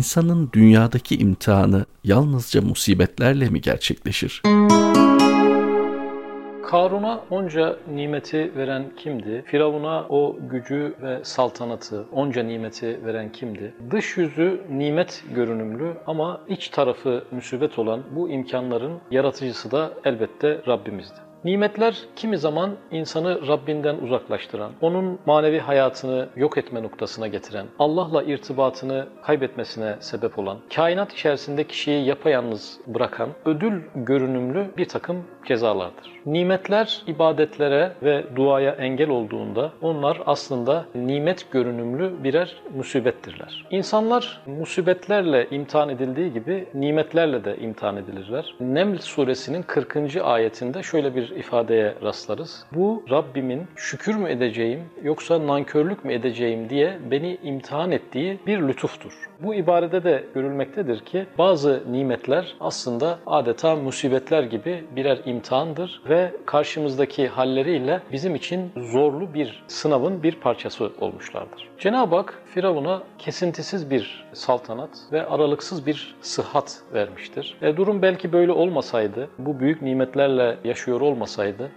İnsanın dünyadaki imtihanı yalnızca musibetlerle mi gerçekleşir? Karun'a onca nimeti veren kimdi? Firavun'a o gücü ve saltanatı, onca nimeti veren kimdi? Dış yüzü nimet görünümlü ama iç tarafı musibet olan bu imkanların yaratıcısı da elbette Rabbimizdi. Nimetler kimi zaman insanı Rabbinden uzaklaştıran, onun manevi hayatını yok etme noktasına getiren, Allah'la irtibatını kaybetmesine sebep olan, kainat içerisinde kişiyi yapayalnız bırakan ödül görünümlü bir takım cezalardır. Nimetler ibadetlere ve duaya engel olduğunda onlar aslında nimet görünümlü birer musibettirler. İnsanlar musibetlerle imtihan edildiği gibi nimetlerle de imtihan edilirler. Neml suresinin 40. ayetinde şöyle bir ifadeye rastlarız. Bu Rabbimin şükür mü edeceğim yoksa nankörlük mü edeceğim diye beni imtihan ettiği bir lütuftur. Bu ibarede de görülmektedir ki bazı nimetler aslında adeta musibetler gibi birer imtihandır ve karşımızdaki halleriyle bizim için zorlu bir sınavın bir parçası olmuşlardır. Cenab-ı Hak Firavun'a kesintisiz bir saltanat ve aralıksız bir sıhhat vermiştir. E, durum belki böyle olmasaydı, bu büyük nimetlerle yaşıyor olmasaydı,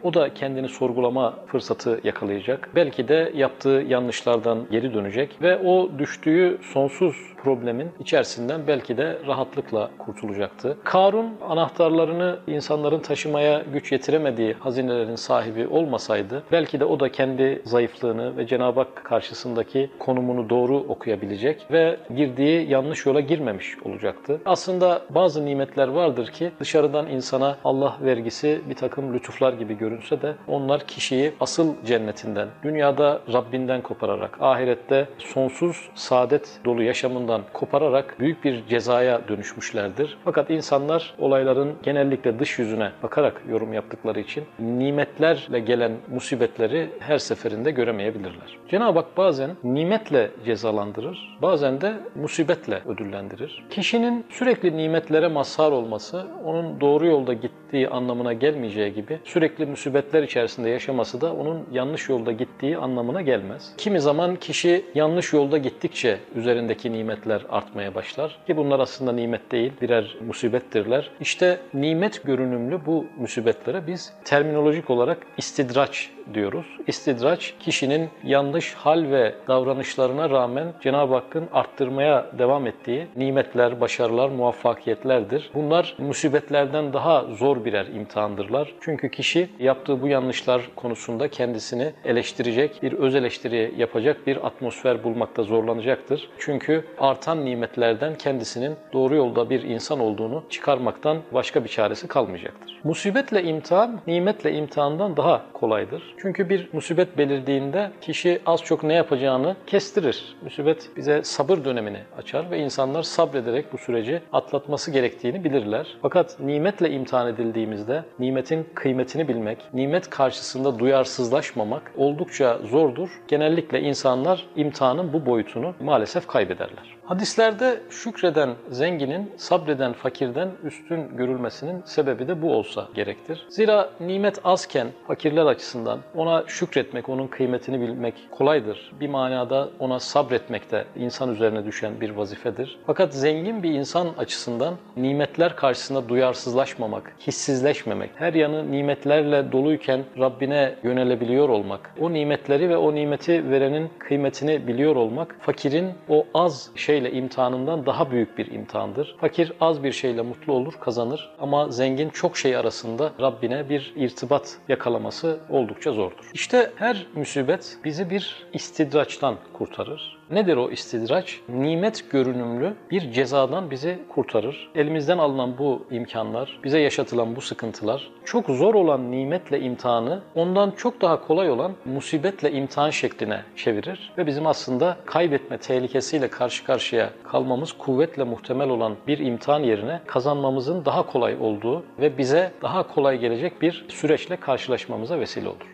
o da kendini sorgulama fırsatı yakalayacak. Belki de yaptığı yanlışlardan geri dönecek ve o düştüğü sonsuz problemin içerisinden belki de rahatlıkla kurtulacaktı. Karun anahtarlarını insanların taşımaya güç yetiremediği hazinelerin sahibi olmasaydı belki de o da kendi zayıflığını ve Cenab-ı Hak karşısındaki konumunu doğru okuyabilecek ve girdiği yanlış yola girmemiş olacaktı. Aslında bazı nimetler vardır ki dışarıdan insana Allah vergisi bir takım lütuflar gibi görünse de onlar kişiyi asıl cennetinden, dünyada Rabbinden kopararak, ahirette sonsuz saadet dolu yaşamından kopararak büyük bir cezaya dönüşmüşlerdir. Fakat insanlar olayların genellikle dış yüzüne bakarak yorum yaptıkları için nimetlerle gelen musibetleri her seferinde göremeyebilirler. Cenab-ı Hak bazen nimetle cezalandırır, bazen de musibetle ödüllendirir. Kişinin sürekli nimetlere mazhar olması, onun doğru yolda gittiği anlamına gelmeyeceği gibi sürekli musibetler içerisinde yaşaması da onun yanlış yolda gittiği anlamına gelmez. Kimi zaman kişi yanlış yolda gittikçe üzerindeki nimetler artmaya başlar ki bunlar aslında nimet değil, birer musibettirler. İşte nimet görünümlü bu musibetlere biz terminolojik olarak istidraç diyoruz. İstidraç kişinin yanlış hal ve davranışlarına rağmen Cenab-ı Hakk'ın arttırmaya devam ettiği nimetler, başarılar, muvaffakiyetlerdir. Bunlar musibetlerden daha zor birer imtihandırlar. Çünkü kişi yaptığı bu yanlışlar konusunda kendisini eleştirecek, bir öz eleştiri yapacak bir atmosfer bulmakta zorlanacaktır. Çünkü artan nimetlerden kendisinin doğru yolda bir insan olduğunu çıkarmaktan başka bir çaresi kalmayacaktır. Musibetle imtihan, nimetle imtihandan daha kolaydır. Çünkü bir musibet belirdiğinde kişi az çok ne yapacağını kestirir. Musibet bize sabır dönemini açar ve insanlar sabrederek bu süreci atlatması gerektiğini bilirler. Fakat nimetle imtihan edildiğimizde nimetin kıymetini bilmek, nimet karşısında duyarsızlaşmamak oldukça zordur. Genellikle insanlar imtihanın bu boyutunu maalesef kaybederler. Hadislerde şükreden zenginin sabreden fakirden üstün görülmesinin sebebi de bu olsa gerektir. Zira nimet azken fakirler açısından ona şükretmek, onun kıymetini bilmek kolaydır. Bir manada ona sabretmek de insan üzerine düşen bir vazifedir. Fakat zengin bir insan açısından nimetler karşısında duyarsızlaşmamak, hissizleşmemek, her yanı nimetlerle doluyken Rabbine yönelebiliyor olmak, o nimetleri ve o nimeti verenin kıymetini biliyor olmak, fakirin o az şeyle imtihanından daha büyük bir imtihandır. Fakir az bir şeyle mutlu olur, kazanır ama zengin çok şey arasında Rabbine bir irtibat yakalaması oldukça zordur. İşte her musibet bizi bir istidraçtan kurtarır. Nedir o istidraç? Nimet görünümlü bir cezadan bizi kurtarır. Elimizden alınan bu imkanlar, bize yaşatılan bu sıkıntılar, çok zor olan nimetle imtihanı ondan çok daha kolay olan musibetle imtihan şekline çevirir ve bizim aslında kaybetme tehlikesiyle karşı karşıya kalmamız kuvvetle muhtemel olan bir imtihan yerine kazanmamızın daha kolay olduğu ve bize daha kolay gelecek bir süreçle karşılaşmamıza vesile olur.